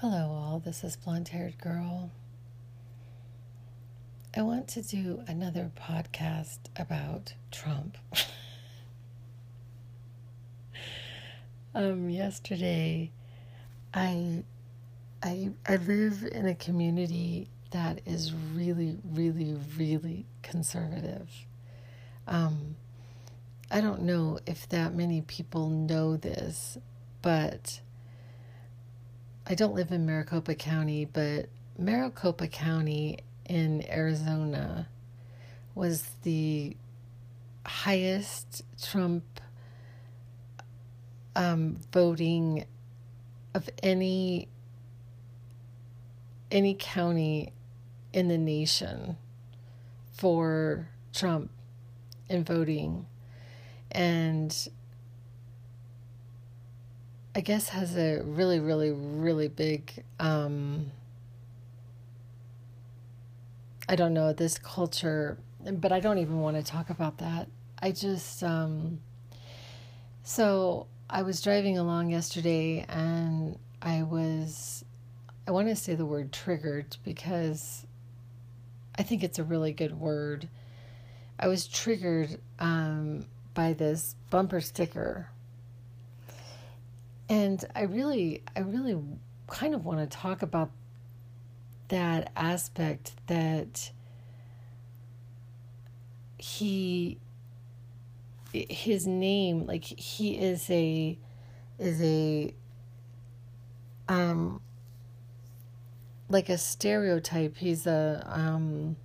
Hello, all. This is Blonde Haired Girl. I want to do another podcast about Trump. um, yesterday, I, I, I live in a community that is really, really, really conservative. Um, I don't know if that many people know this, but I don't live in Maricopa County, but Maricopa County in Arizona was the highest Trump um, voting of any any county in the nation for Trump in voting. And I guess has a really, really, really big, um, I don't know, this culture, but I don't even want to talk about that. I just, um, so I was driving along yesterday and I was, I want to say the word triggered because I think it's a really good word. I was triggered um, by this bumper sticker and I really, I really kind of want to talk about that aspect that he his name like he is a is a um like a stereotype. He's a um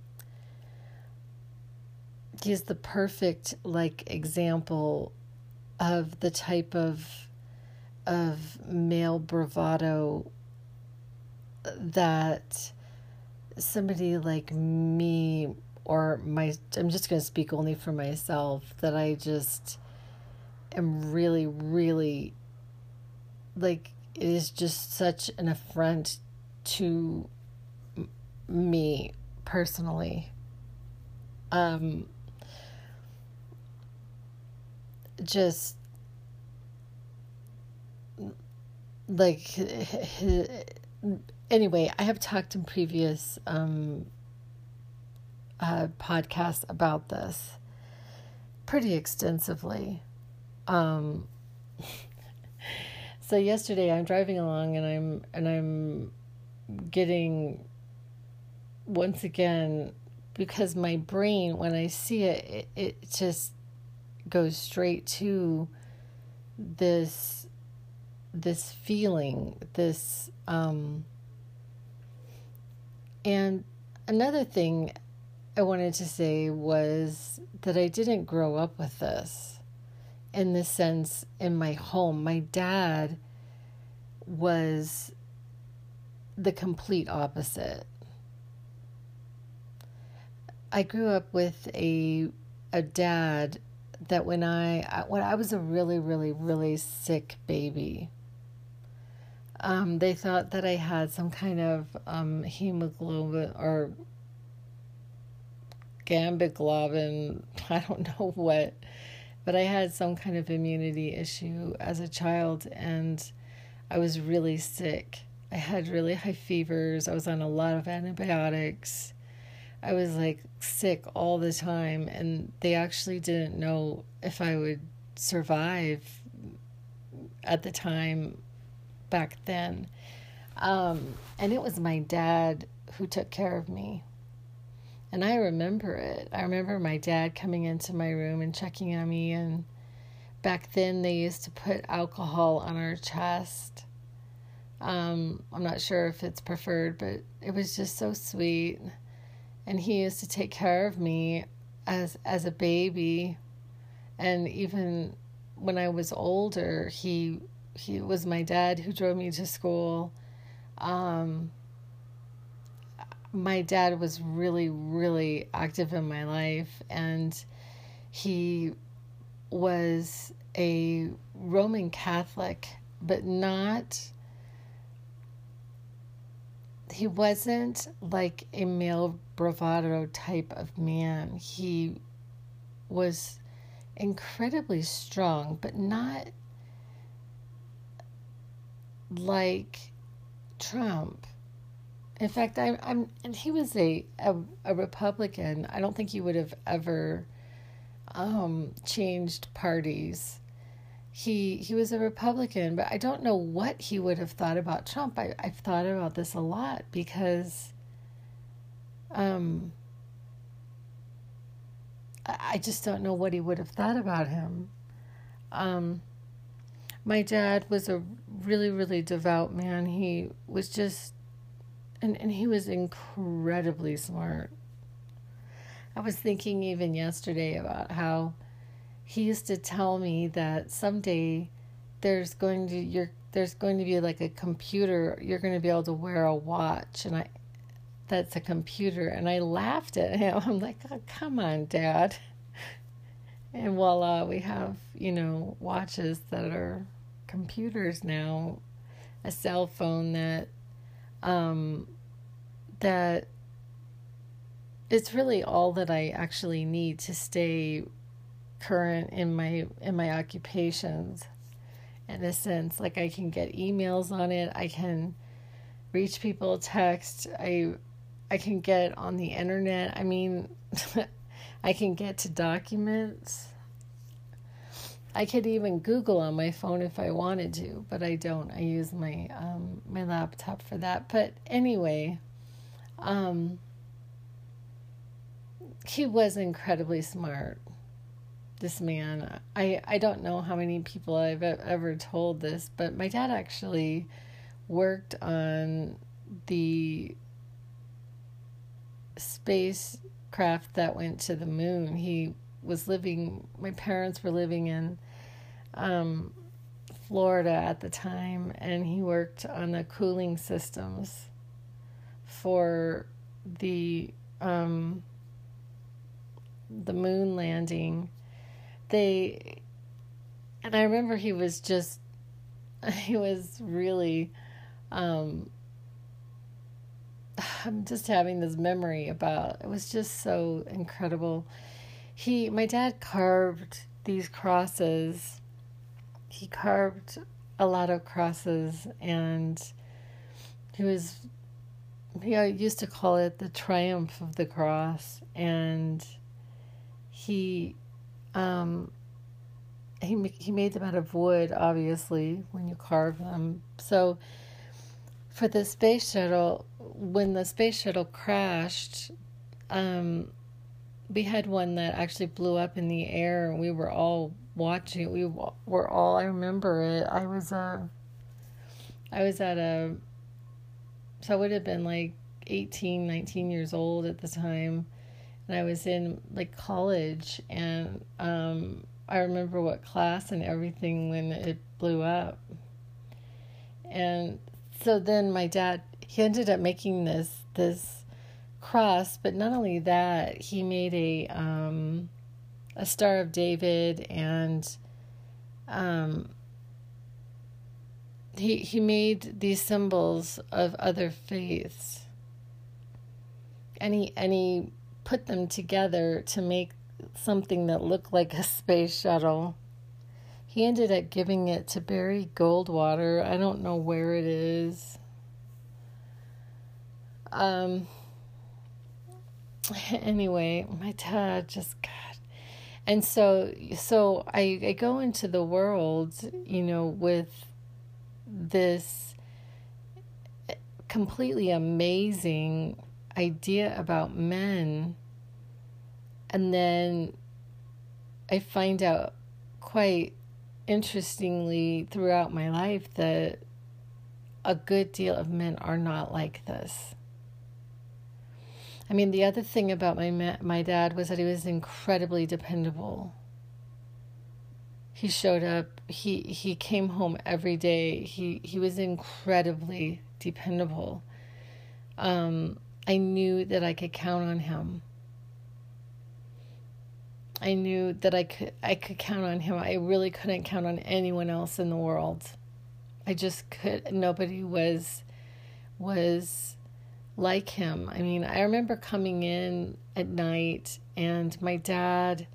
he's the perfect like example of the type of of male bravado that somebody like me or my I'm just going to speak only for myself that I just am really really like it is just such an affront to me personally. Um just like anyway i have talked in previous um, uh, podcasts about this pretty extensively. Um, so yesterday i'm driving along and i'm and i'm getting once again because my brain when i see it it, it just goes straight to this this feeling, this, um, and another thing I wanted to say was that I didn't grow up with this in the sense in my home. My dad was the complete opposite. I grew up with a a dad that when I when I was a really really really sick baby um, they thought that I had some kind of um, hemoglobin or gambiglobin, I don't know what, but I had some kind of immunity issue as a child and I was really sick. I had really high fevers. I was on a lot of antibiotics. I was like sick all the time, and they actually didn't know if I would survive at the time back then. Um, and it was my dad who took care of me. And I remember it. I remember my dad coming into my room and checking on me. And back then, they used to put alcohol on our chest. Um, I'm not sure if it's preferred, but it was just so sweet. And he used to take care of me as as a baby, and even when I was older, he he was my dad who drove me to school. Um, my dad was really, really active in my life, and he was a Roman Catholic, but not. He wasn't like a male bravado type of man. He was incredibly strong, but not like Trump. In fact, I'm, I'm, and he was a, a, a Republican. I don't think he would have ever um, changed parties. He he was a Republican, but I don't know what he would have thought about Trump. I, I've thought about this a lot because um, I, I just don't know what he would have thought about him. Um, my dad was a really, really devout man. He was just, and, and he was incredibly smart. I was thinking even yesterday about how he used to tell me that someday there's going to you're there's going to be like a computer you're going to be able to wear a watch and I that's a computer and I laughed at him. I'm like, oh, "Come on, dad." And voila, we have, you know, watches that are computers now, a cell phone that um that it's really all that I actually need to stay current in my in my occupations. In a sense like I can get emails on it. I can reach people text. I I can get on the internet. I mean I can get to documents I could even Google on my phone if I wanted to but I don't I use my um my laptop for that but anyway um he was incredibly smart. This man, I I don't know how many people I've ever told this, but my dad actually worked on the spacecraft that went to the moon. He was living. My parents were living in um, Florida at the time, and he worked on the cooling systems for the um, the moon landing, they, and I remember he was just, he was really, um, I'm just having this memory about it was just so incredible. He, my dad carved these crosses. He carved a lot of crosses and he was he used to call it the triumph of the cross and he um, he he made them out of wood, obviously, when you carve them. So for the space shuttle, when the space shuttle crashed, um, we had one that actually blew up in the air, and we were all watching. We were all. I remember it. I was uh, I was at a. So I would have been like 18, 19 years old at the time and I was in like college, and um, I remember what class and everything when it blew up. And so then my dad he ended up making this this cross, but not only that, he made a um, a Star of David and um, he he made these symbols of other faiths. And he and he put them together to make something that looked like a space shuttle. He ended up giving it to Barry Goldwater. I don't know where it is. Um anyway, my dad just. And so so I I go into the world, you know, with this completely amazing idea about men and then I find out quite interestingly throughout my life that a good deal of men are not like this. I mean, the other thing about my ma- my dad was that he was incredibly dependable. He showed up. He he came home every day. He he was incredibly dependable. Um, I knew that I could count on him. I knew that I could I could count on him. I really couldn't count on anyone else in the world. I just could nobody was was like him. I mean, I remember coming in at night and my dad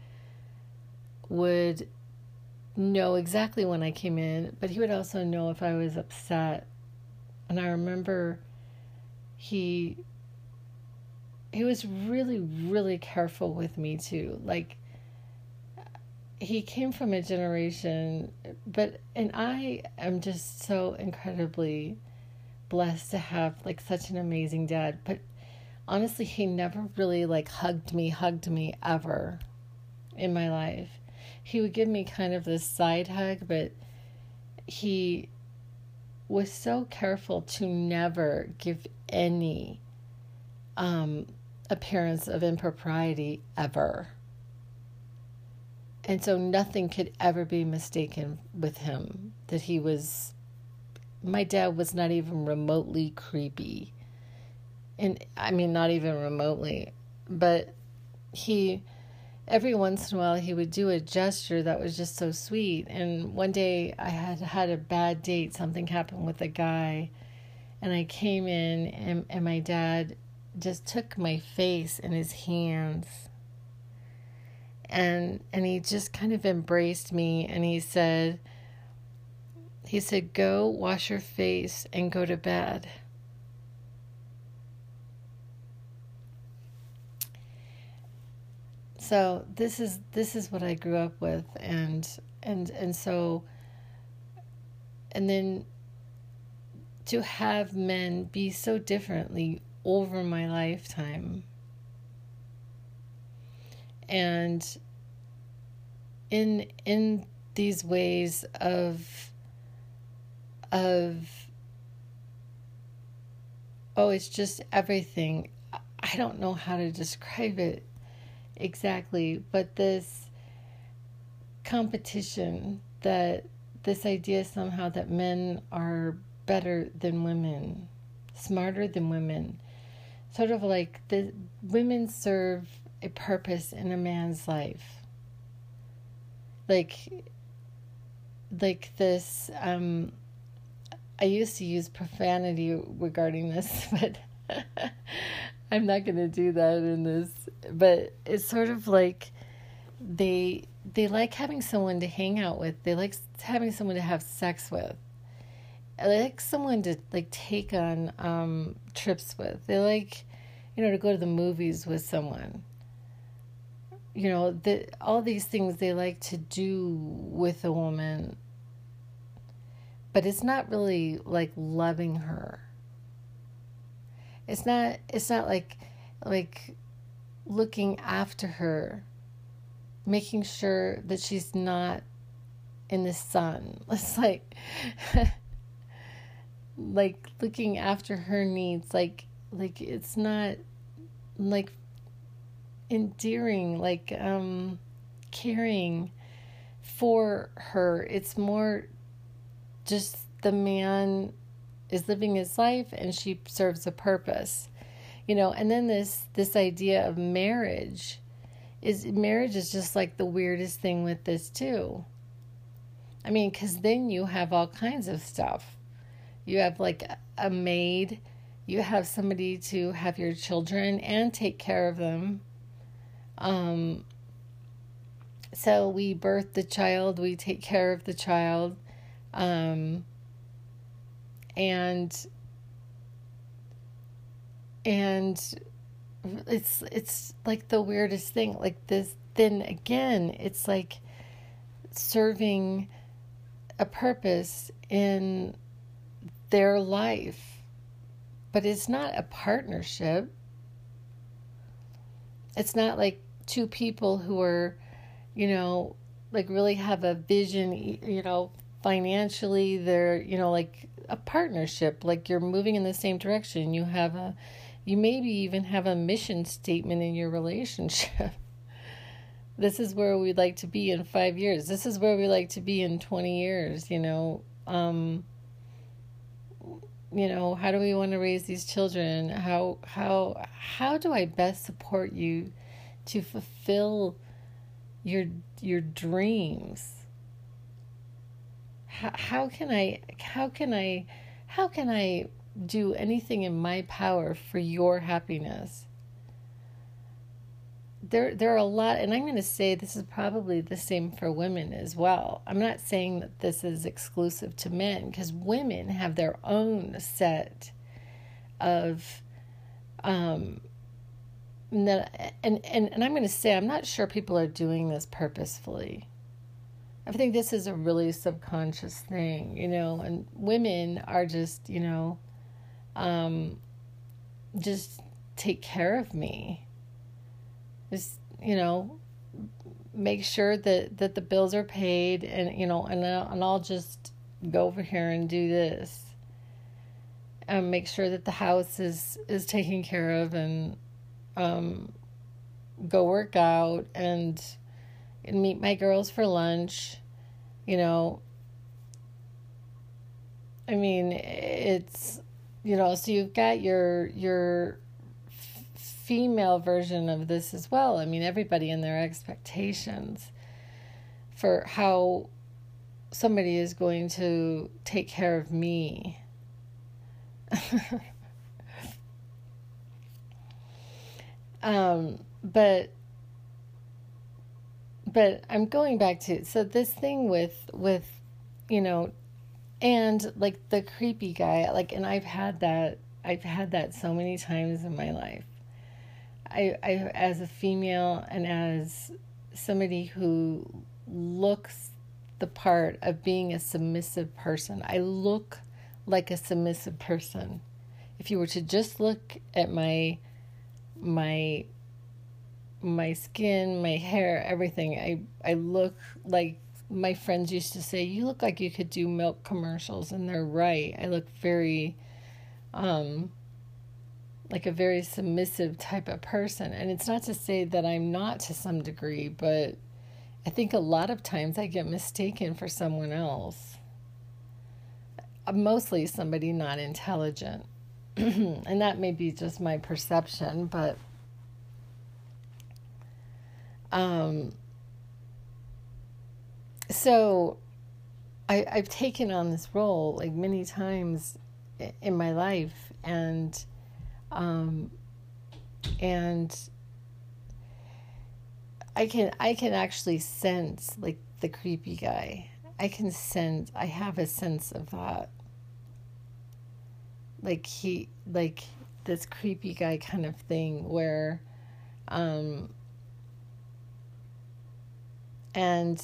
would know exactly when I came in, but he would also know if I was upset And I remember he he was really really careful with me too. Like he came from a generation but and I am just so incredibly blessed to have like such an amazing dad, but honestly he never really like hugged me, hugged me ever in my life. He would give me kind of this side hug, but he was so careful to never give any um, appearance of impropriety ever. And so nothing could ever be mistaken with him that he was. My dad was not even remotely creepy. And I mean, not even remotely. But he, every once in a while, he would do a gesture that was just so sweet. And one day I had had a bad date. Something happened with a guy. And I came in, and, and my dad just took my face in his hands and and he just kind of embraced me and he said he said go wash your face and go to bed. So this is this is what I grew up with and and and so and then to have men be so differently over my lifetime. And in in these ways of of oh it's just everything i don't know how to describe it exactly but this competition that this idea somehow that men are better than women smarter than women sort of like the women serve a purpose in a man's life. Like like this um I used to use profanity regarding this, but I'm not going to do that in this. But it's sort of like they they like having someone to hang out with. They like having someone to have sex with. They like someone to like take on um, trips with. They like, you know, to go to the movies with someone you know, the, all these things they like to do with a woman, but it's not really like loving her. It's not. It's not like like looking after her, making sure that she's not in the sun. It's like like looking after her needs. Like like it's not like endearing, like um, caring for her. It's more just the man is living his life and she serves a purpose. You know, and then this this idea of marriage is marriage is just like the weirdest thing with this too. I mean, cuz then you have all kinds of stuff. You have like a maid, you have somebody to have your children and take care of them. Um, so we birth the child, we take care of the child, um, and and it's it's like the weirdest thing. Like this, then again, it's like serving a purpose in their life, but it's not a partnership. It's not like two people who are, you know, like really have a vision, you know, financially, they're, you know, like a partnership, like you're moving in the same direction. You have a, you maybe even have a mission statement in your relationship. this is where we'd like to be in five years. This is where we like to be in 20 years, you know. Um, you know, how do we want to raise these children? How how how do I best support you to fulfill your your dreams how, how can i how can i how can i do anything in my power for your happiness? There there are a lot and i'm going to say this is probably the same for women as well. I'm not saying that this is exclusive to men because women have their own set of um and, and and and i'm going to say i'm not sure people are doing this purposefully i think this is a really subconscious thing you know and women are just you know um just take care of me. Just you know make sure that that the bills are paid and you know and I'll, and I'll just go over here and do this. And make sure that the house is is taken care of and um go work out and and meet my girls for lunch you know I mean it's you know so you've got your your female version of this as well. I mean, everybody and their expectations for how somebody is going to take care of me. um, but but I'm going back to so this thing with with you know and like the creepy guy like and I've had that I've had that so many times in my life I, I as a female and as somebody who looks the part of being a submissive person, I look like a submissive person. If you were to just look at my my my skin, my hair, everything, I I look like my friends used to say, you look like you could do milk commercials and they're right. I look very um like a very submissive type of person. And it's not to say that I'm not to some degree, but I think a lot of times I get mistaken for someone else. Uh, mostly somebody not intelligent. and that may be just my perception, but um so I I've taken on this role like many times in my life and um, and I can I can actually sense like the creepy guy. I can sense I have a sense of that. Like he like this creepy guy kind of thing where um and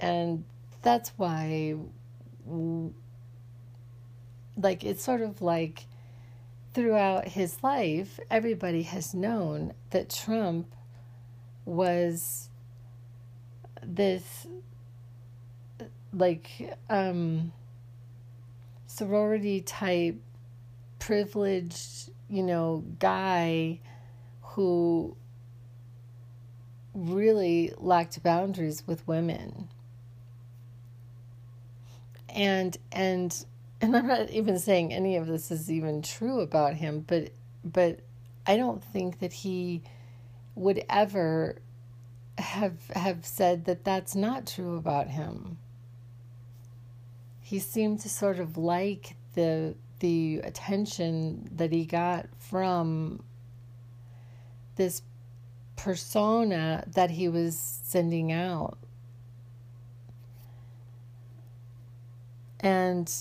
and that's why like it's sort of like throughout his life, everybody has known that Trump was this like um, sorority type privileged, you know, guy who really lacked boundaries with women. And and and I'm not even saying any of this is even true about him, but but I don't think that he would ever have have said that that's not true about him. He seemed to sort of like the the attention that he got from this persona that he was sending out. And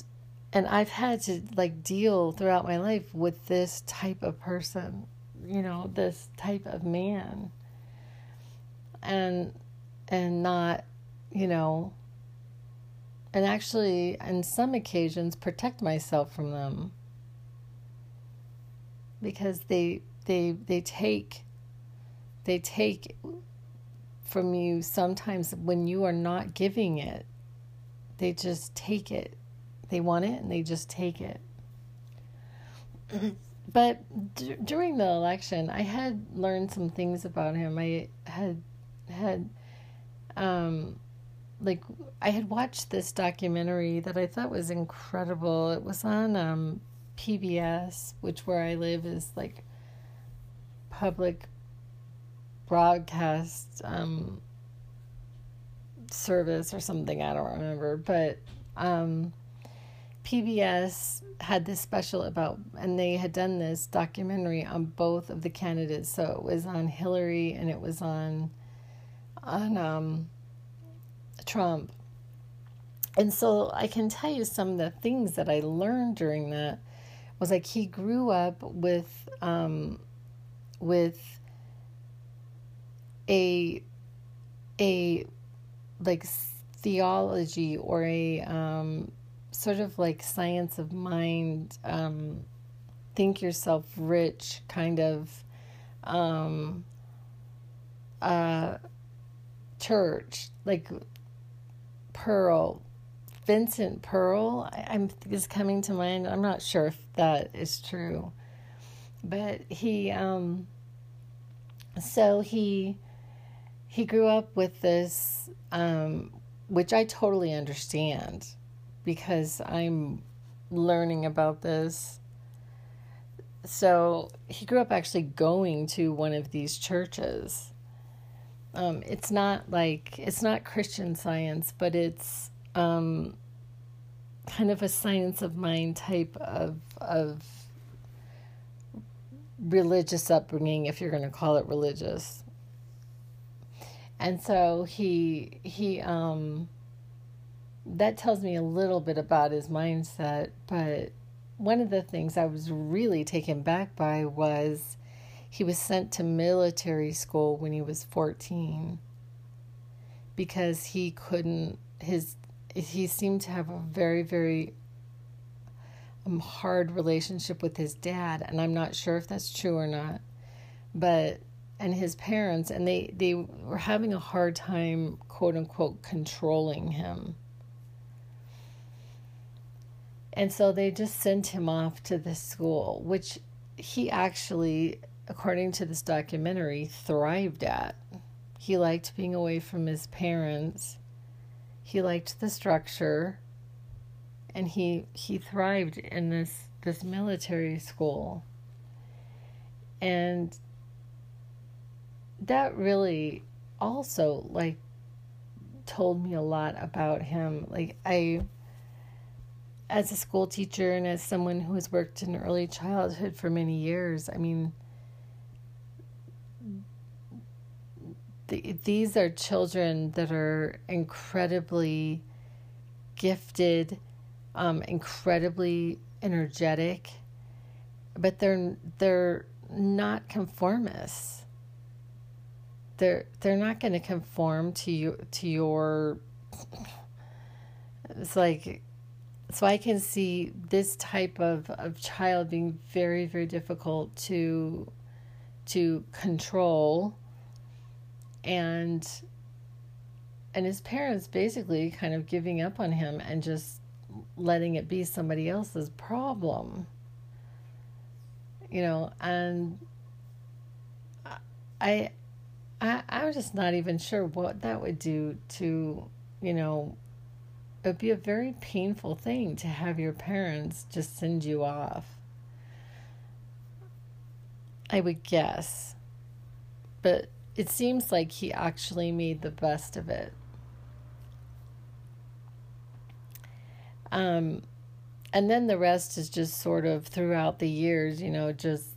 and I've had to like deal throughout my life with this type of person, you know, this type of man. And and not, you know, and actually on some occasions protect myself from them. Because they they they take they take from you sometimes when you are not giving it. They just take it they want it and they just take it. but d- during the election, I had learned some things about him. I had had um like I had watched this documentary that I thought was incredible. It was on um PBS, which where I live is like public broadcast um service or something, I don't remember, but um PBS had this special about, and they had done this documentary on both of the candidates. So it was on Hillary and it was on on um, Trump. And so I can tell you some of the things that I learned during that was like he grew up with um, with a a like theology or a um, sort of like science of mind, um, think yourself rich kind of um, uh, church, like Pearl, Vincent Pearl. I, am is coming to mind. I'm not sure if that is true, but he. Um, so he he grew up with this, um, which I totally understand because I'm learning about this. So he grew up actually going to one of these churches. Um, it's not like it's not Christian science, but it's um, kind of a science of mind type of of religious upbringing, if you're going to call it religious. And so he he um, that tells me a little bit about his mindset. But one of the things I was really taken back by was he was sent to military school when he was 14 because he couldn't his he seemed to have a very very um, hard relationship with his dad and i'm not sure if that's true or not but and his parents and they they were having a hard time quote unquote controlling him and so they just sent him off to this school, which he actually, according to this documentary, thrived at. He liked being away from his parents. He liked the structure and he he thrived in this this military school. And that really also like told me a lot about him. Like I as a school teacher and as someone who has worked in early childhood for many years, I mean, the, these are children that are incredibly gifted, um, incredibly energetic, but they're they're not conformists. They're they're not going to conform to you to your. It's like so I can see this type of, of child being very, very difficult to to control and and his parents basically kind of giving up on him and just letting it be somebody else's problem you know and i i i'm just not even sure what that would do to you know it would be a very painful thing to have your parents just send you off. I would guess. But it seems like he actually made the best of it. Um, and then the rest is just sort of throughout the years, you know, just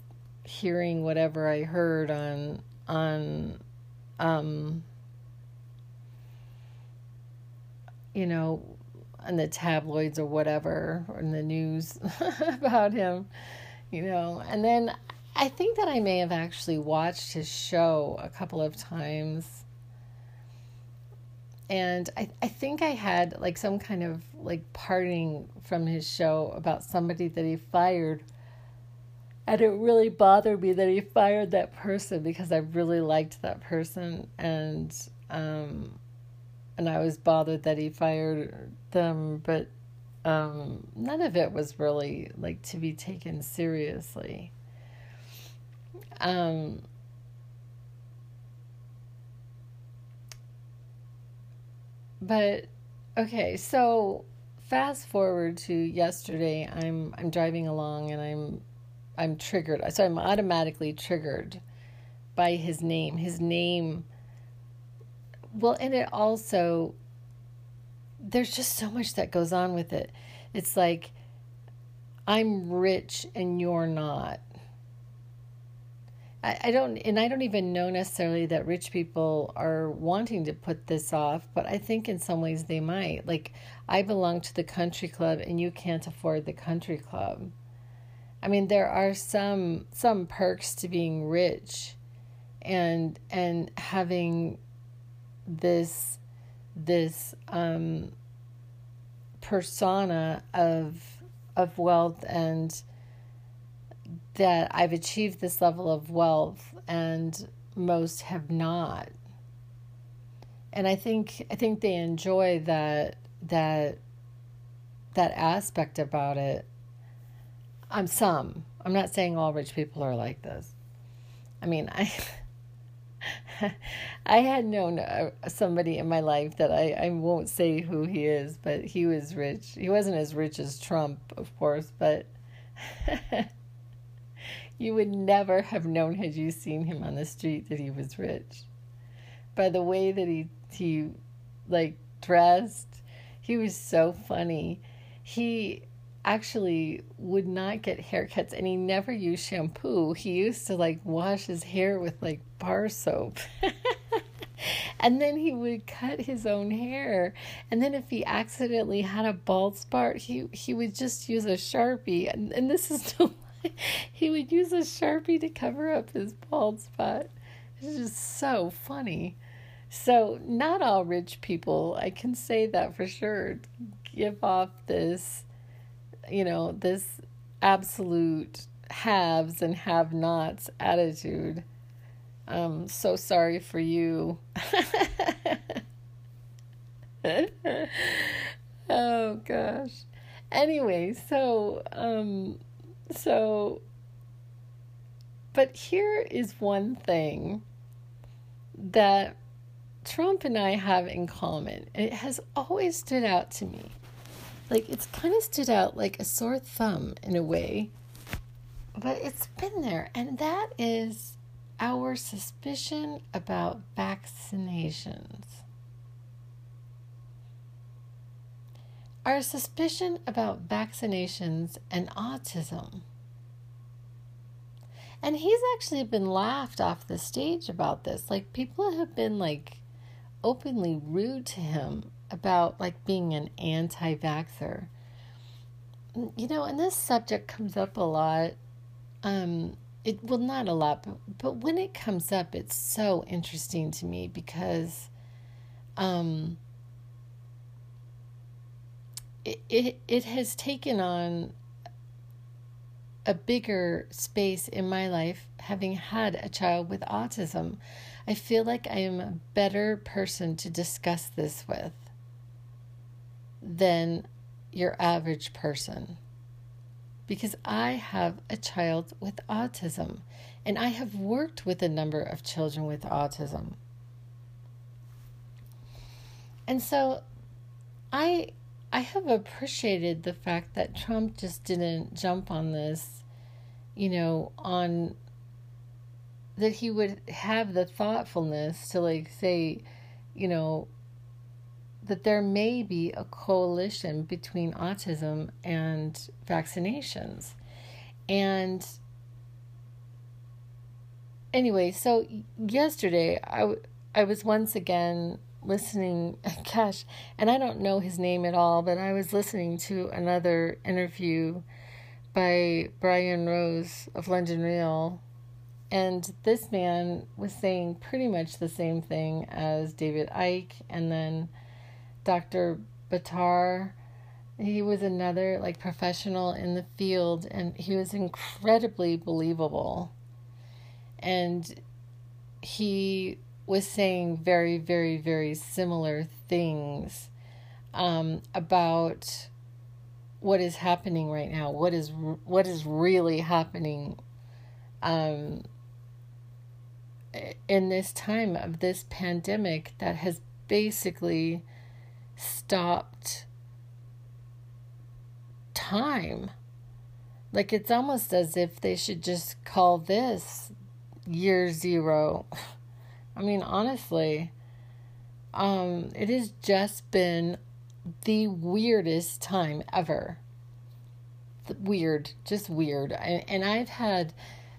hearing whatever I heard on on um, you know, in the tabloids or whatever, or in the news about him, you know. And then I think that I may have actually watched his show a couple of times. And I, I think I had like some kind of like parting from his show about somebody that he fired. And it really bothered me that he fired that person because I really liked that person. And um, and I was bothered that he fired them, but um, none of it was really like to be taken seriously. Um, but okay, so fast forward to yesterday. I'm I'm driving along and I'm I'm triggered. So I'm automatically triggered by his name. His name well, and it also, there's just so much that goes on with it. It's like I'm rich and you're not. I, I don't, and I don't even know necessarily that rich people are wanting to put this off, but I think in some ways they might. Like, I belong to the country club and you can't afford the country club. I mean, there are some some perks to being rich and and having this this um persona of of wealth and that I've achieved this level of wealth and most have not. And I think I think they enjoy that that that aspect about it. I'm some. I'm not saying all rich people are like this. I mean, I I had known uh, somebody in my life that I, I won't say who he is, but he was rich. He wasn't as rich as Trump, of course, but you would never have known had you seen him on the street that he was rich. By the way that he he like dressed, he was so funny. He actually would not get haircuts and he never used shampoo. He used to like wash his hair with like bar soap. and then he would cut his own hair. And then if he accidentally had a bald spot, he he would just use a Sharpie. And, and this is no he would use a Sharpie to cover up his bald spot. It's just so funny. So, not all rich people, I can say that for sure, give off this you know, this absolute haves and have nots attitude. I'm so sorry for you. oh gosh. Anyway, so um so but here is one thing that Trump and I have in common. It has always stood out to me like it's kind of stood out like a sore thumb in a way, but it's been there, and that is our suspicion about vaccinations. Our suspicion about vaccinations and autism. And he's actually been laughed off the stage about this. Like, people have been like openly rude to him about like being an anti vaxxer. You know, and this subject comes up a lot. Um, it well not a lot, but, but when it comes up, it's so interesting to me because um it, it it has taken on a bigger space in my life having had a child with autism. I feel like I am a better person to discuss this with than your average person. Because I have a child with autism, and I have worked with a number of children with autism. And so I I have appreciated the fact that Trump just didn't jump on this, you know, on that he would have the thoughtfulness to like say, you know, that there may be a coalition between autism and vaccinations. And anyway, so yesterday I, I was once again listening, gosh, and I don't know his name at all, but I was listening to another interview by Brian Rose of London Real. And this man was saying pretty much the same thing as David Icke, and then Dr. Buttar. He was another like professional in the field and he was incredibly believable. And he was saying very, very, very similar things um, about what is happening right now. What is what is really happening um, in this time of this pandemic that has basically stopped time. Like it's almost as if they should just call this year zero. I mean, honestly, um, it has just been the weirdest time ever. weird, just weird. I, and I've had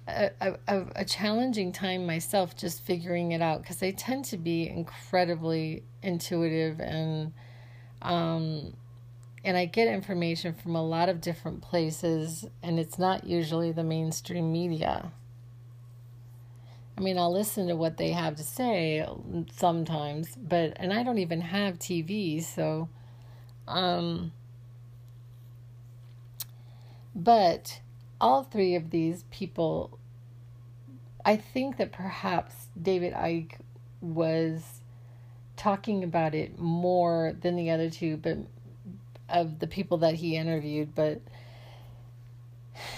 a, a, a challenging time myself just figuring it out because I tend to be incredibly intuitive and um and I get information from a lot of different places and it's not usually the mainstream media. I mean, I'll listen to what they have to say sometimes, but and I don't even have TV, so um but all three of these people I think that perhaps David Icke was talking about it more than the other two, but of the people that he interviewed, but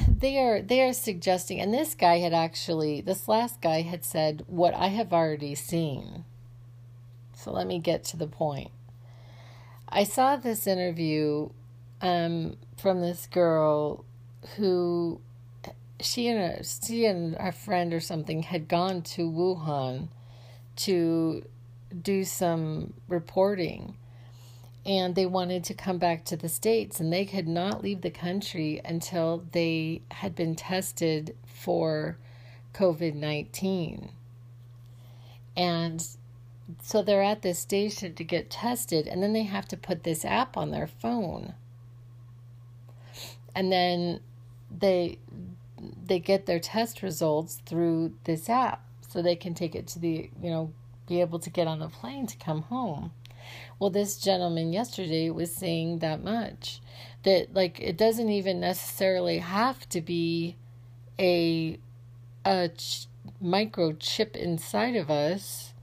they are they are suggesting and this guy had actually this last guy had said what I have already seen. So let me get to the point. I saw this interview um, from this girl who she and a, she and a friend or something had gone to Wuhan to do some reporting. And they wanted to come back to the states and they could not leave the country until they had been tested for COVID-19 and so they're at this station to get tested and then they have to put this app on their phone. And then they they get their test results through this app so they can take it to the you know be able to get on the plane to come home well this gentleman yesterday was saying that much that like it doesn't even necessarily have to be a a ch- microchip inside of us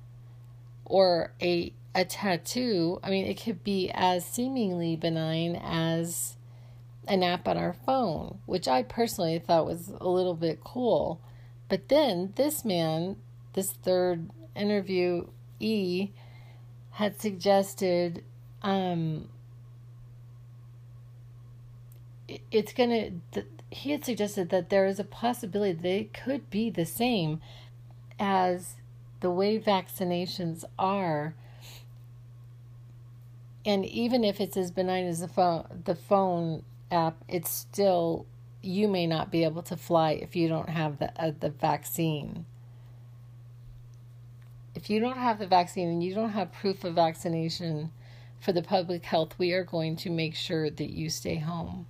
or a a tattoo i mean it could be as seemingly benign as an app on our phone, which I personally thought was a little bit cool. But then this man, this third interview E, had suggested um, it's gonna. He had suggested that there is a possibility they could be the same as the way vaccinations are and even if it's as benign as the phone the phone app, it's still you may not be able to fly if you don't have the uh, the vaccine. If you don't have the vaccine and you don't have proof of vaccination for the public health, we are going to make sure that you stay home.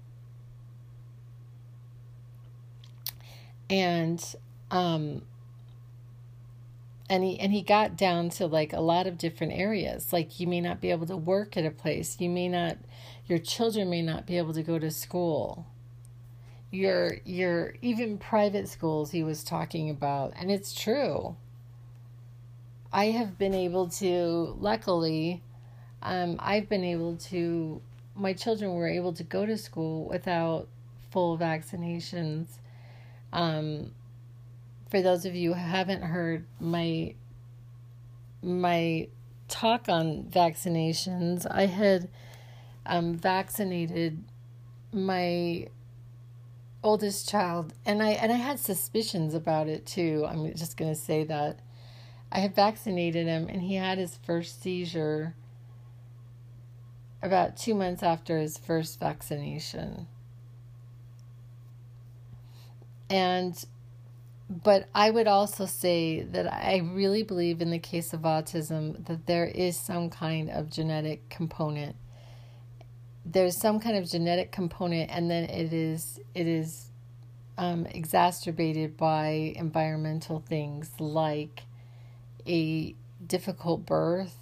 And um and he and he got down to like a lot of different areas. Like you may not be able to work at a place. You may not your children may not be able to go to school. Your your even private schools he was talking about. And it's true i have been able to luckily um, i've been able to my children were able to go to school without full vaccinations um, for those of you who haven't heard my my talk on vaccinations, I had um, vaccinated my oldest child, and I and I had suspicions about it too. I'm just going to say that I had vaccinated him, and he had his first seizure about two months after his first vaccination, and but I would also say that I really believe in the case of autism that there is some kind of genetic component. There's some kind of genetic component, and then it is it is um, exacerbated by environmental things like a difficult birth,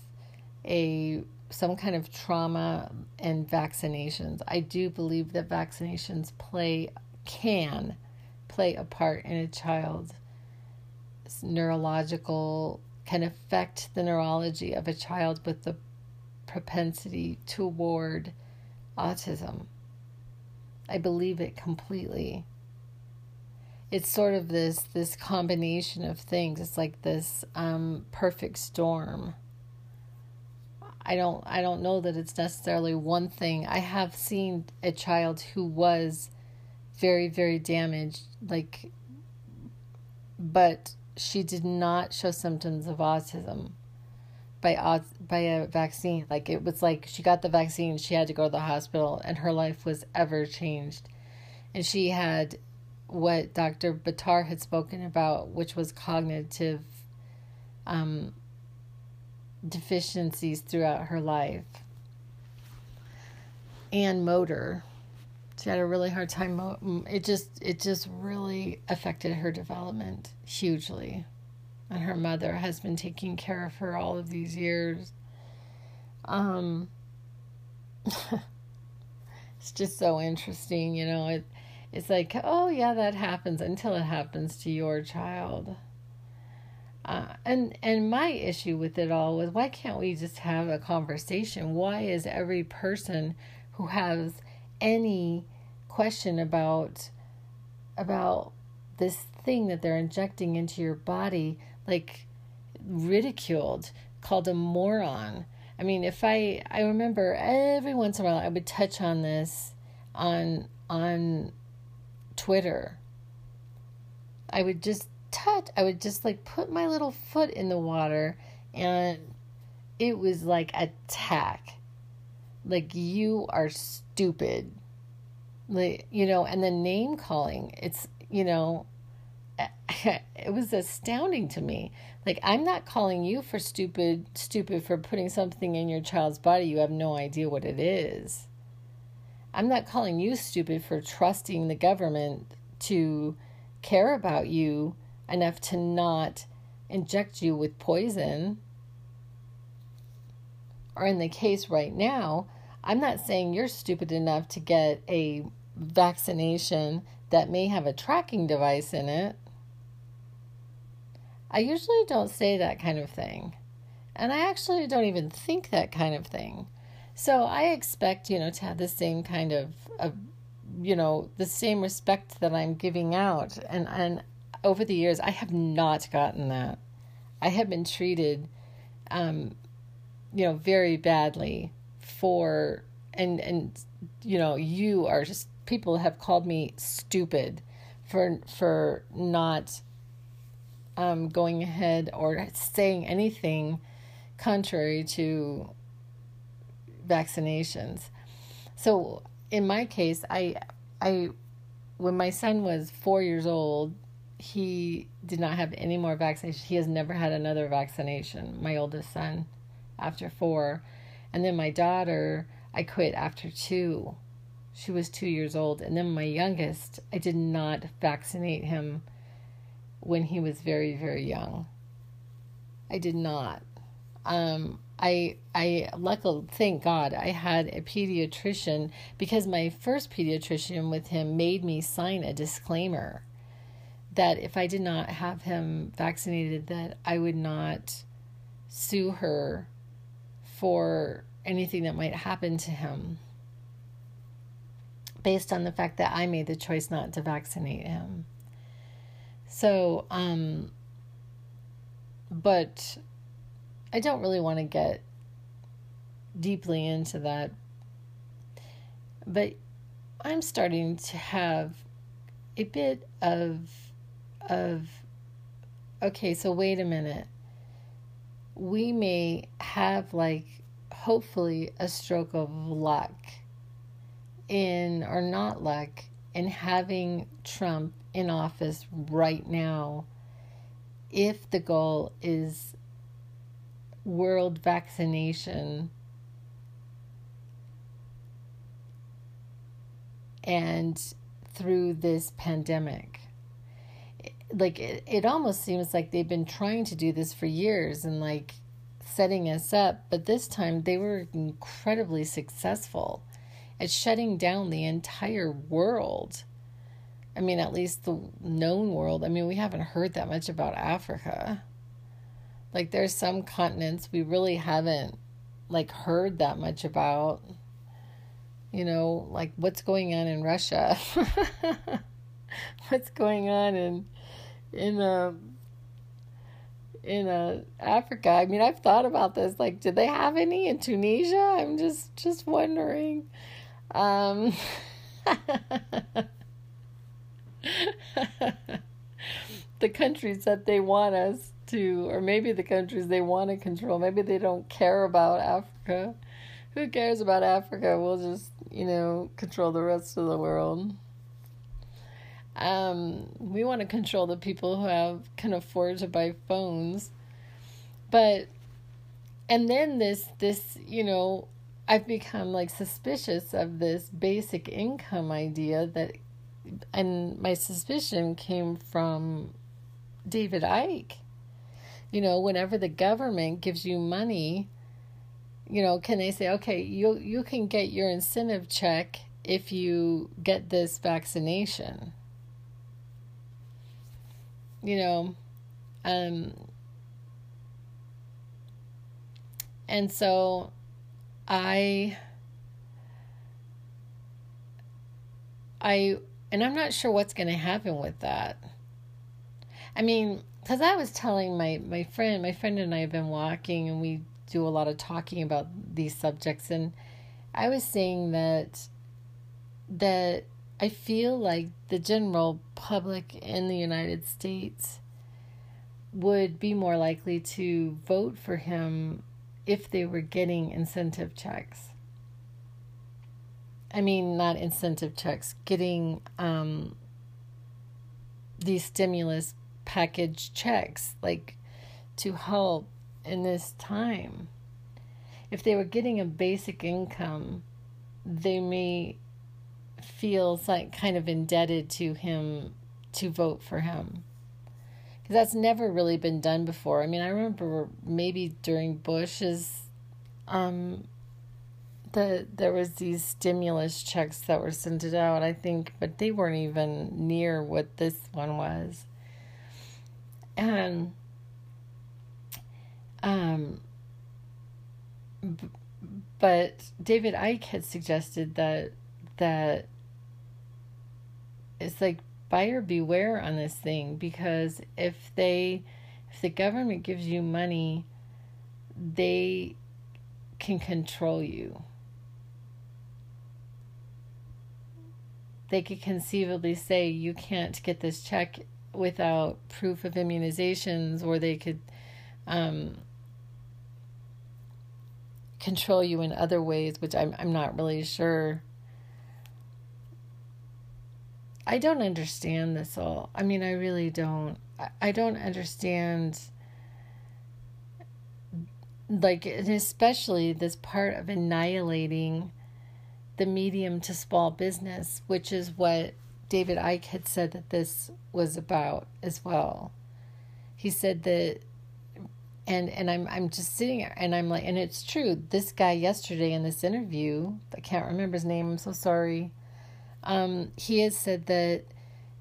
a some kind of trauma, and vaccinations. I do believe that vaccinations play can play a part in a child's neurological can affect the neurology of a child with the propensity toward autism. I believe it completely. It's sort of this this combination of things. It's like this um, perfect storm. I don't I don't know that it's necessarily one thing. I have seen a child who was very very damaged like but she did not show symptoms of autism by by a vaccine like it was like she got the vaccine she had to go to the hospital and her life was ever changed and she had what Dr. Buttar had spoken about, which was cognitive um, deficiencies throughout her life and motor. She had a really hard time. It just it just really affected her development hugely, and her mother has been taking care of her all of these years. Um, it's just so interesting, you know. It it's like, oh yeah, that happens until it happens to your child. Uh, and and my issue with it all was why can't we just have a conversation? Why is every person who has any question about about this thing that they're injecting into your body like ridiculed, called a moron? I mean, if I I remember every once in a while I would touch on this on on Twitter. I would just touch, I would just like put my little foot in the water and it was like attack. Like you are stupid. Like, you know, and the name calling, it's, you know, it was astounding to me. Like I'm not calling you for stupid stupid for putting something in your child's body you have no idea what it is. I'm not calling you stupid for trusting the government to care about you enough to not inject you with poison. Or in the case right now, I'm not saying you're stupid enough to get a vaccination that may have a tracking device in it. I usually don't say that kind of thing. And I actually don't even think that kind of thing. So I expect, you know, to have the same kind of, of you know, the same respect that I'm giving out. And, and over the years, I have not gotten that. I have been treated, um, you know, very badly for, and, and, you know, you are just, people have called me stupid for, for not, um, going ahead or saying anything contrary to vaccinations. So in my case, I I when my son was 4 years old, he did not have any more vaccinations. He has never had another vaccination. My oldest son after 4. And then my daughter, I quit after 2. She was 2 years old. And then my youngest, I did not vaccinate him when he was very very young. I did not. Um, I I luckily thank God I had a pediatrician because my first pediatrician with him made me sign a disclaimer that if I did not have him vaccinated that I would not sue her for anything that might happen to him based on the fact that I made the choice not to vaccinate him. So um but I don't really want to get deeply into that. But I'm starting to have a bit of of okay, so wait a minute. We may have like hopefully a stroke of luck in or not luck in having Trump in office right now if the goal is world vaccination. And through this pandemic. Like it, it almost seems like they've been trying to do this for years and like setting us up but this time they were incredibly successful at shutting down the entire world. I mean at least the known world. I mean we haven't heard that much about africa like there's some continents we really haven't like heard that much about. You know, like what's going on in Russia? what's going on in in uh in uh Africa? I mean, I've thought about this. Like, did they have any in Tunisia? I'm just just wondering. Um the countries that they want us to, or maybe the countries they want to control. Maybe they don't care about Africa. Who cares about Africa? We'll just, you know, control the rest of the world. Um, we want to control the people who have can afford to buy phones. But and then this this, you know, I've become like suspicious of this basic income idea that and my suspicion came from David Icke. You know, whenever the government gives you money, you know, can they say, okay, you you can get your incentive check if you get this vaccination? You know, um, and so I I and I'm not sure what's going to happen with that. I mean, because I was telling my my friend, my friend and I have been walking, and we do a lot of talking about these subjects, and I was saying that that I feel like the general public in the United States would be more likely to vote for him if they were getting incentive checks. I mean, not incentive checks, getting um, these stimulus package checks, like to help in this time. If they were getting a basic income, they may feel like kind of indebted to him to vote for him. Because that's never really been done before. I mean, I remember maybe during Bush's um, the there was these stimulus checks that were sent out, I think, but they weren't even near what this one was. And um b- but David Icke had suggested that that it's like buyer beware on this thing because if they if the government gives you money they can control you. They could conceivably say you can't get this check without proof of immunizations, or they could um, control you in other ways, which I'm I'm not really sure. I don't understand this all. I mean, I really don't. I don't understand like especially this part of annihilating the medium to small business, which is what David Icke had said that this was about as well. He said that and and I'm I'm just sitting there and I'm like and it's true. This guy yesterday in this interview, I can't remember his name, I'm so sorry. Um, he has said that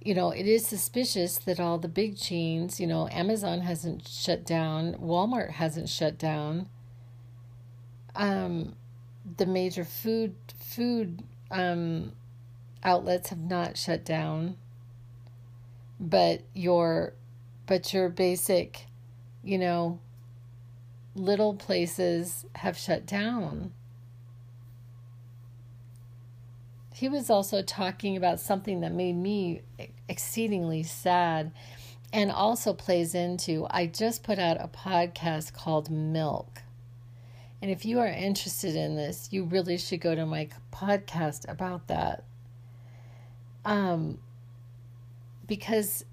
you know, it is suspicious that all the big chains, you know, Amazon hasn't shut down, Walmart hasn't shut down. Um, the major food food um, outlets have not shut down, but your but your basic, you know, little places have shut down. He was also talking about something that made me exceedingly sad and also plays into I just put out a podcast called Milk and if you are interested in this, you really should go to my podcast about that. Um, because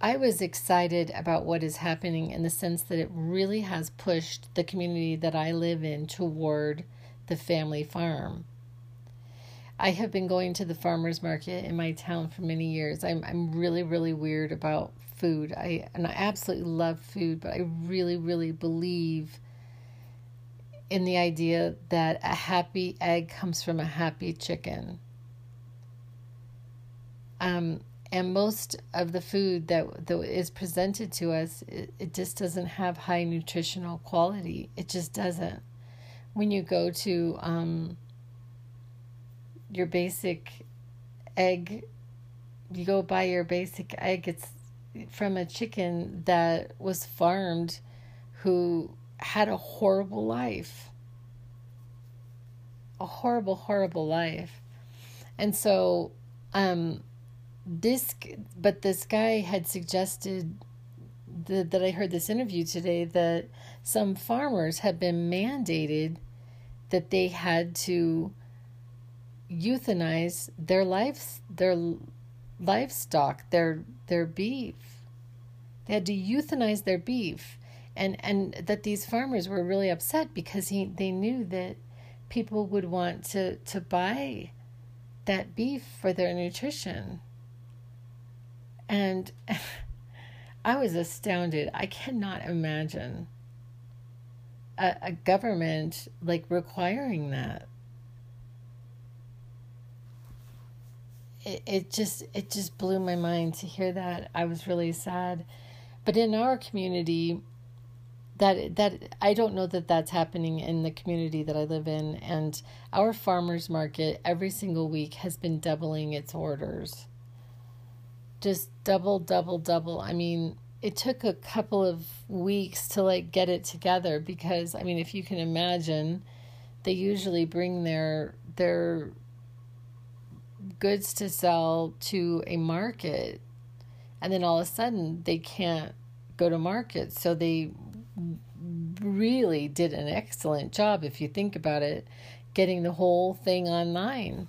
I was excited about what is happening in the sense that it really has pushed the community that I live in toward the family farm. I have been going to the farmers market in my town for many years. I'm I'm really really weird about food. I and I absolutely love food, but I really really believe in the idea that a happy egg comes from a happy chicken. Um, and most of the food that, that is presented to us, it, it just doesn't have high nutritional quality. It just doesn't. When you go to um, your basic egg, you go buy your basic egg, it's from a chicken that was farmed who had a horrible life. A horrible, horrible life. And so, um, this, but this guy had suggested that, that I heard this interview today that some farmers had been mandated that they had to euthanize their lives, their livestock, their their beef. They had to euthanize their beef. And and that these farmers were really upset because he they knew that people would want to, to buy that beef for their nutrition. And I was astounded. I cannot imagine a, a government like requiring that. It, it just it just blew my mind to hear that. I was really sad. But in our community, that that I don't know that that's happening in the community that I live in and our farmers market every single week has been doubling its orders. Just double double double. I mean, it took a couple of weeks to like get it together because I mean, if you can imagine, they usually bring their their goods to sell to a market and then all of a sudden they can't go to market so they really did an excellent job if you think about it getting the whole thing online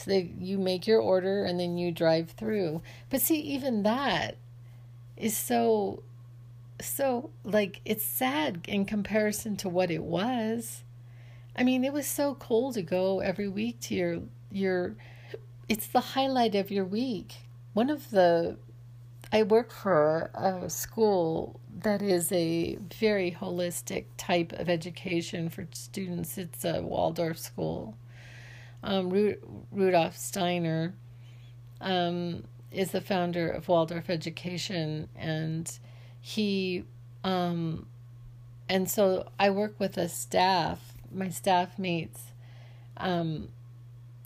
so that you make your order and then you drive through but see even that is so so like it's sad in comparison to what it was i mean it was so cool to go every week to your your it's the highlight of your week one of the i work for a school that is a very holistic type of education for students. It's a Waldorf school. Um, Ru- Rudolf Steiner um, is the founder of Waldorf Education, and he, um, and so I work with a staff. My staff mates um,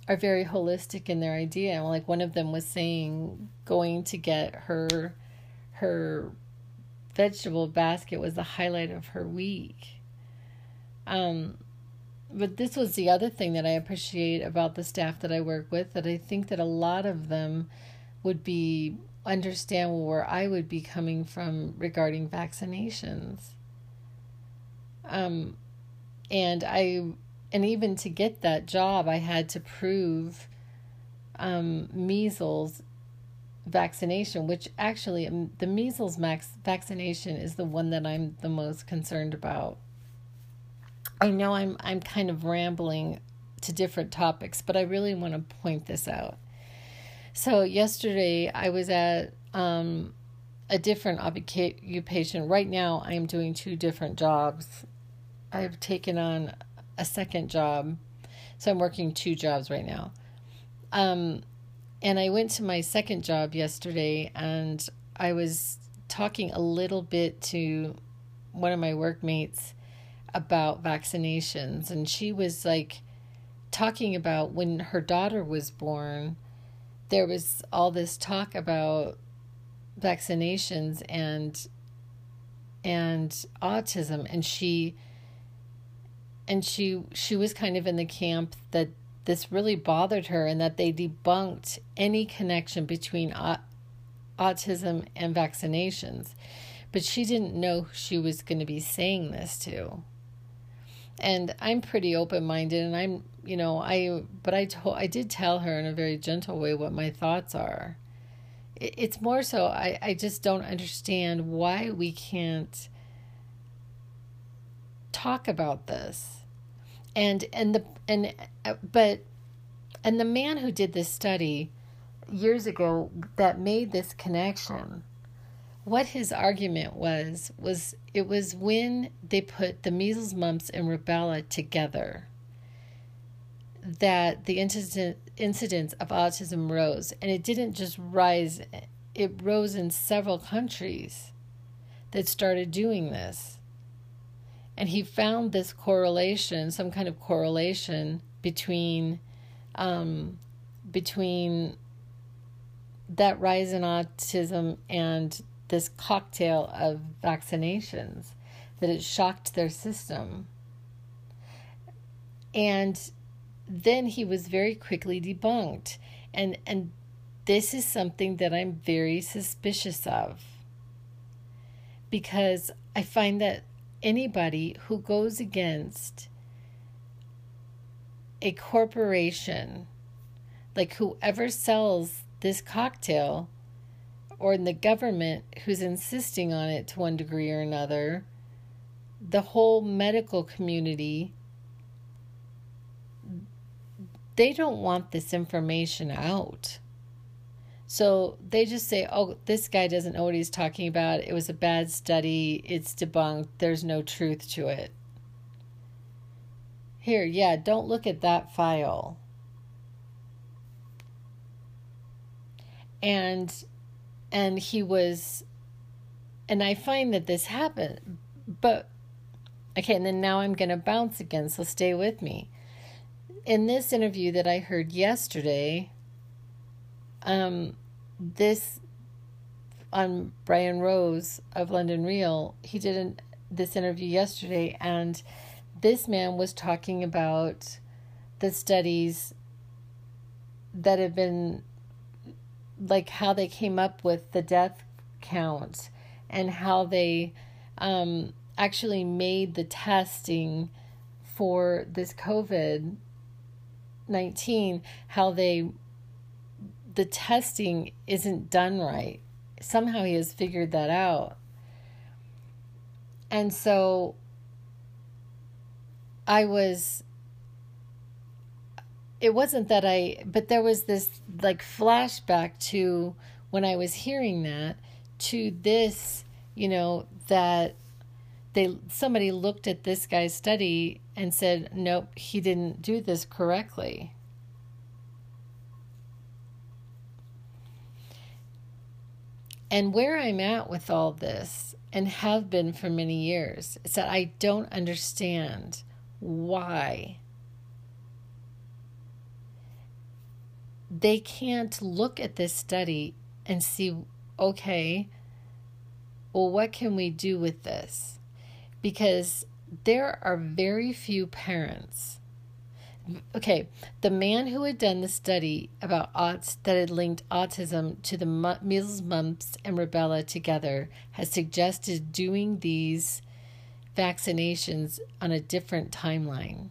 are very holistic in their idea. Like one of them was saying, going to get her her vegetable basket was the highlight of her week. Um, but this was the other thing that I appreciate about the staff that I work with that I think that a lot of them would be understand where I would be coming from regarding vaccinations. Um, and I, and even to get that job, I had to prove um, measles vaccination, which actually um, the measles max vaccination is the one that I'm the most concerned about. I know I'm I'm kind of rambling to different topics, but I really want to point this out. So yesterday I was at um, a different occupation. Right now I am doing two different jobs. I've taken on a second job, so I'm working two jobs right now. Um, and I went to my second job yesterday and I was talking a little bit to one of my workmates about vaccinations. And she was like talking about when her daughter was born, there was all this talk about vaccinations and and autism and she and she she was kind of in the camp that this really bothered her and that they debunked any connection between autism and vaccinations. But she didn't know who she was going to be saying this to. And I'm pretty open minded and I'm, you know, I, but I told, I did tell her in a very gentle way what my thoughts are. It's more so, I, I just don't understand why we can't talk about this and and the and uh, but and the man who did this study years ago that made this connection what his argument was was it was when they put the measles mumps and rubella together that the incident, incidence of autism rose. And it didn't just rise it rose in several countries that started doing this. And he found this correlation, some kind of correlation between um, between that rise in autism and this cocktail of vaccinations that it shocked their system. And then he was very quickly debunked. And and this is something that I'm very suspicious of. Because I find that anybody who goes against a corporation, like whoever sells this cocktail or in the government who's insisting on it to one degree or another, the whole medical community, they don't want this information out. So they just say, oh, this guy doesn't know what he's talking about. It was a bad study. It's debunked. There's no truth to it. Here, yeah, don't look at that file. And and he was and I find that this happened but okay, and then now I'm going to bounce again, so stay with me. In this interview that I heard yesterday, um this on Brian Rose of London Real, he did an, this interview yesterday and this man was talking about the studies that have been like how they came up with the death count and how they um, actually made the testing for this COVID 19, how they, the testing isn't done right. Somehow he has figured that out. And so I was it wasn't that I but there was this like flashback to when I was hearing that to this, you know, that they somebody looked at this guy's study and said, "Nope, he didn't do this correctly." And where I'm at with all this and have been for many years is that I don't understand why. They can't look at this study and see, okay, well, what can we do with this? Because there are very few parents. Okay, the man who had done the study about auts that had linked autism to the measles, mumps, and rubella together has suggested doing these vaccinations on a different timeline.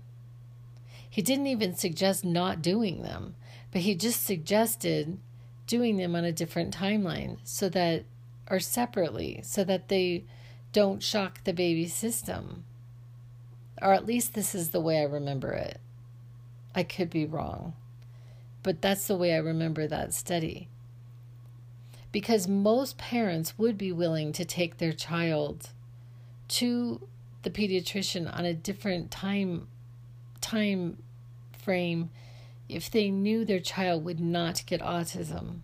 He didn't even suggest not doing them, but he just suggested doing them on a different timeline so that, or separately, so that they don't shock the baby system. Or at least this is the way I remember it. I could be wrong, but that's the way I remember that study. Because most parents would be willing to take their child to the pediatrician on a different time time frame if they knew their child would not get autism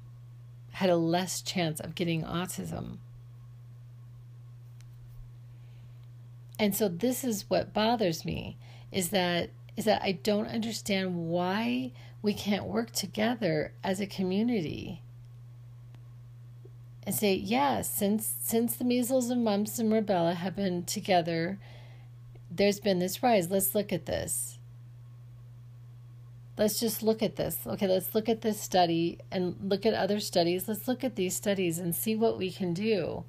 had a less chance of getting autism and so this is what bothers me is that is that I don't understand why we can't work together as a community and say, yeah, since since the measles and mumps and rubella have been together, there's been this rise. Let's look at this. Let's just look at this. Okay, let's look at this study and look at other studies. Let's look at these studies and see what we can do.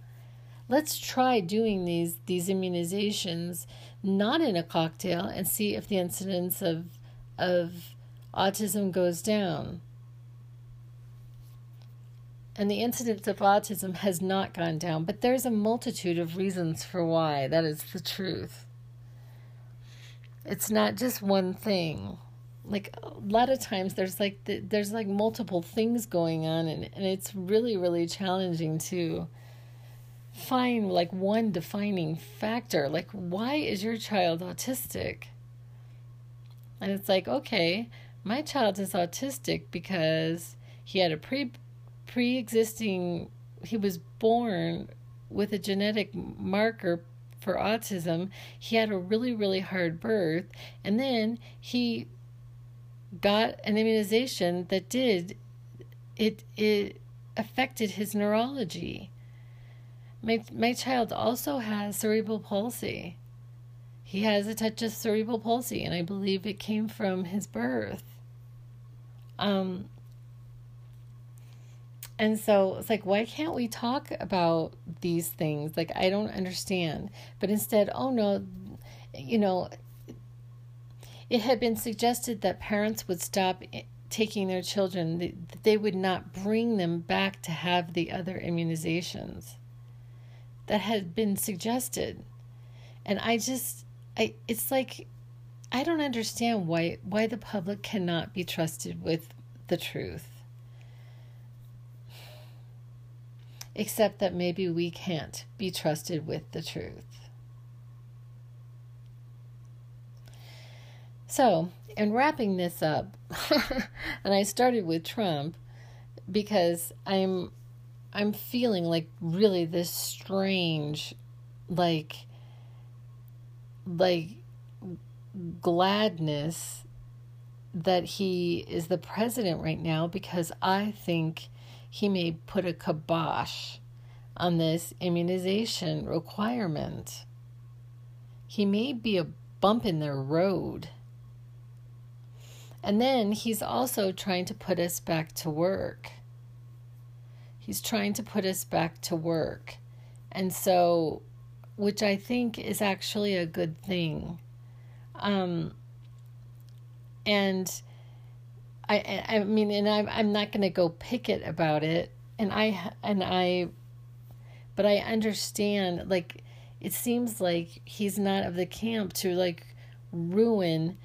Let's try doing these these immunizations not in a cocktail and see if the incidence of of autism goes down and the incidence of autism has not gone down, but there's a multitude of reasons for why. That is the truth. It's not just one thing. Like a lot of times there's like the, there's like multiple things going on and, and it's really really challenging to find like one defining factor. Like why is your child autistic? And it's like, okay, my child is autistic because he had a pre pre existing, he was born with a genetic marker for autism. He had a really, really hard birth. And then he got an immunization that did, it, it affected his neurology. My, my child also has cerebral palsy. He has a touch of cerebral palsy, and I believe it came from his birth. Um, and so it's like, why can't we talk about these things? Like, I don't understand. But instead, oh no, you know, it had been suggested that parents would stop taking their children, that they would not bring them back to have the other immunizations that had been suggested. And I just, I, it's like, I don't understand why why the public cannot be trusted with the truth. Except that maybe we can't be trusted with the truth. So, in wrapping this up, and I started with Trump because I'm I'm feeling like really this strange like like gladness that he is the president right now because I think he may put a kibosh on this immunization requirement. He may be a bump in the road. And then he's also trying to put us back to work. He's trying to put us back to work. And so, which I think is actually a good thing. Um, and I, I mean, and I'm, I'm not going to go picket about it. And I, and I, but I understand, like, it seems like he's not of the camp to, like, ruin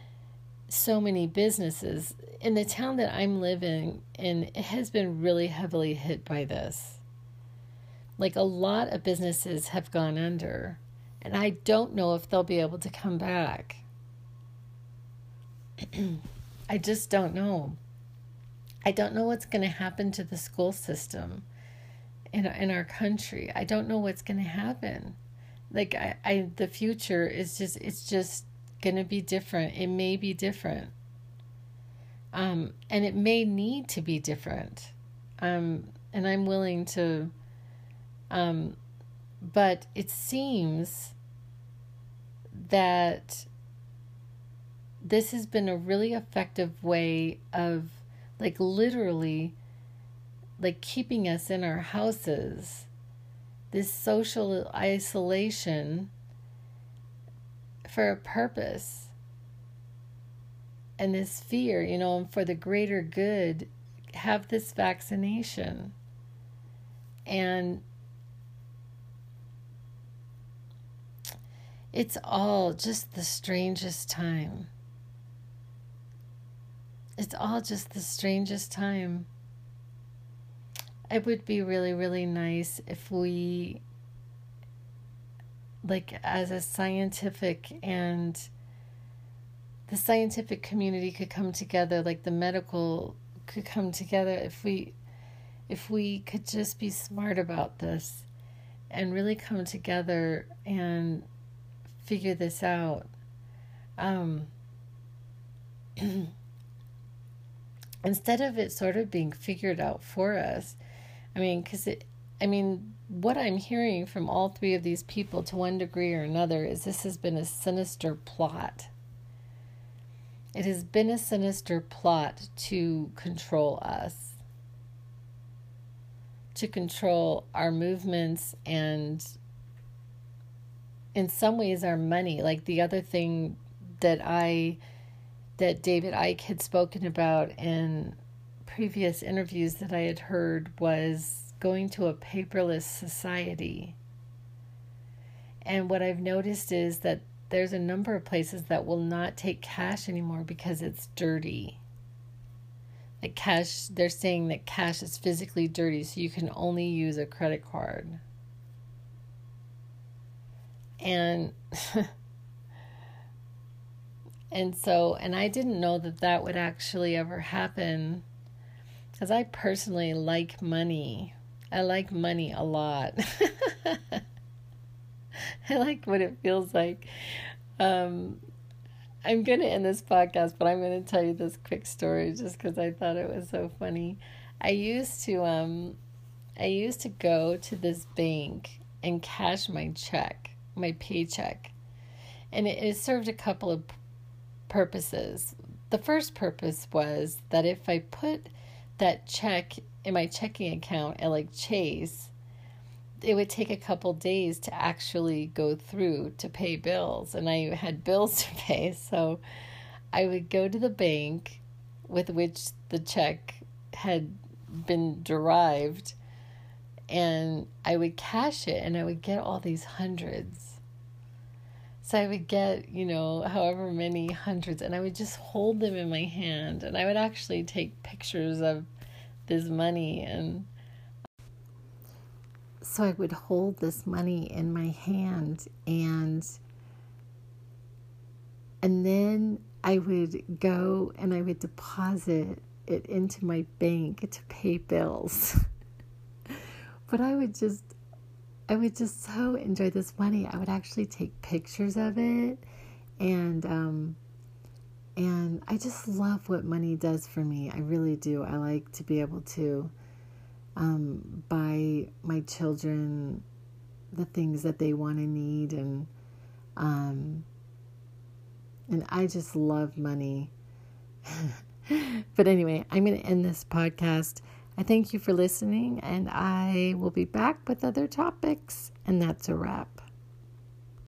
so many businesses in the town that I'm living in. It has been really heavily hit by this. Like a lot of businesses have gone under, and I don't know if they'll be able to come back. I just don't know. I don't know what's going to happen to the school system in in our country. I don't know what's going to happen. Like I, I the future is just it's just going to be different. It may be different. Um, and it may need to be different. Um, and I'm willing to, um, but it seems that this has been a really effective way of, like, literally, like, keeping us in our houses. This social isolation for a purpose. And this fear, you know, for the greater good, have this vaccination. And it's all just the strangest time. It's all just the strangest time. It would be really, really nice if we like as a scientific and the scientific community could come together like the medical could come together if we if we could just be smart about this and really come together and figure this out. Um, instead of it sort of being figured out for us i mean because it i mean what I'm hearing from all three of these people to one degree or another is this has been a sinister plot. It has been a sinister plot to control us, to control our movements and, in some ways, our money. Like the other thing that I, that David Icke had spoken about in previous interviews that I had heard was going to a paperless society. And what I've noticed is that there's a number of places that will not take cash anymore because it's dirty. Like cash, they're saying that cash is physically dirty, so you can only use a credit card. And and so and I didn't know that that would actually ever happen because I personally like money. I like money a lot. I like what it feels like. Um, I'm going to end this podcast, but I'm going to tell you this quick story just because I thought it was so funny. I used to um, I used to go to this bank and cash my check, my paycheck, and it, it served a couple of purposes. The first purpose was that if I put that check in my checking account at like Chase, it would take a couple days to actually go through to pay bills, and I had bills to pay. So I would go to the bank with which the check had been derived and I would cash it and I would get all these hundreds. So I would get, you know, however many hundreds and I would just hold them in my hand and I would actually take pictures of this money and so I would hold this money in my hand and and then I would go and I would deposit it into my bank to pay bills. but I would just I would just so enjoy this money. I would actually take pictures of it and um and I just love what money does for me. I really do. I like to be able to um, buy my children the things that they want to need and um, and I just love money. but anyway, I'm going to end this podcast. I thank you for listening, and I will be back with other topics, and that's a wrap.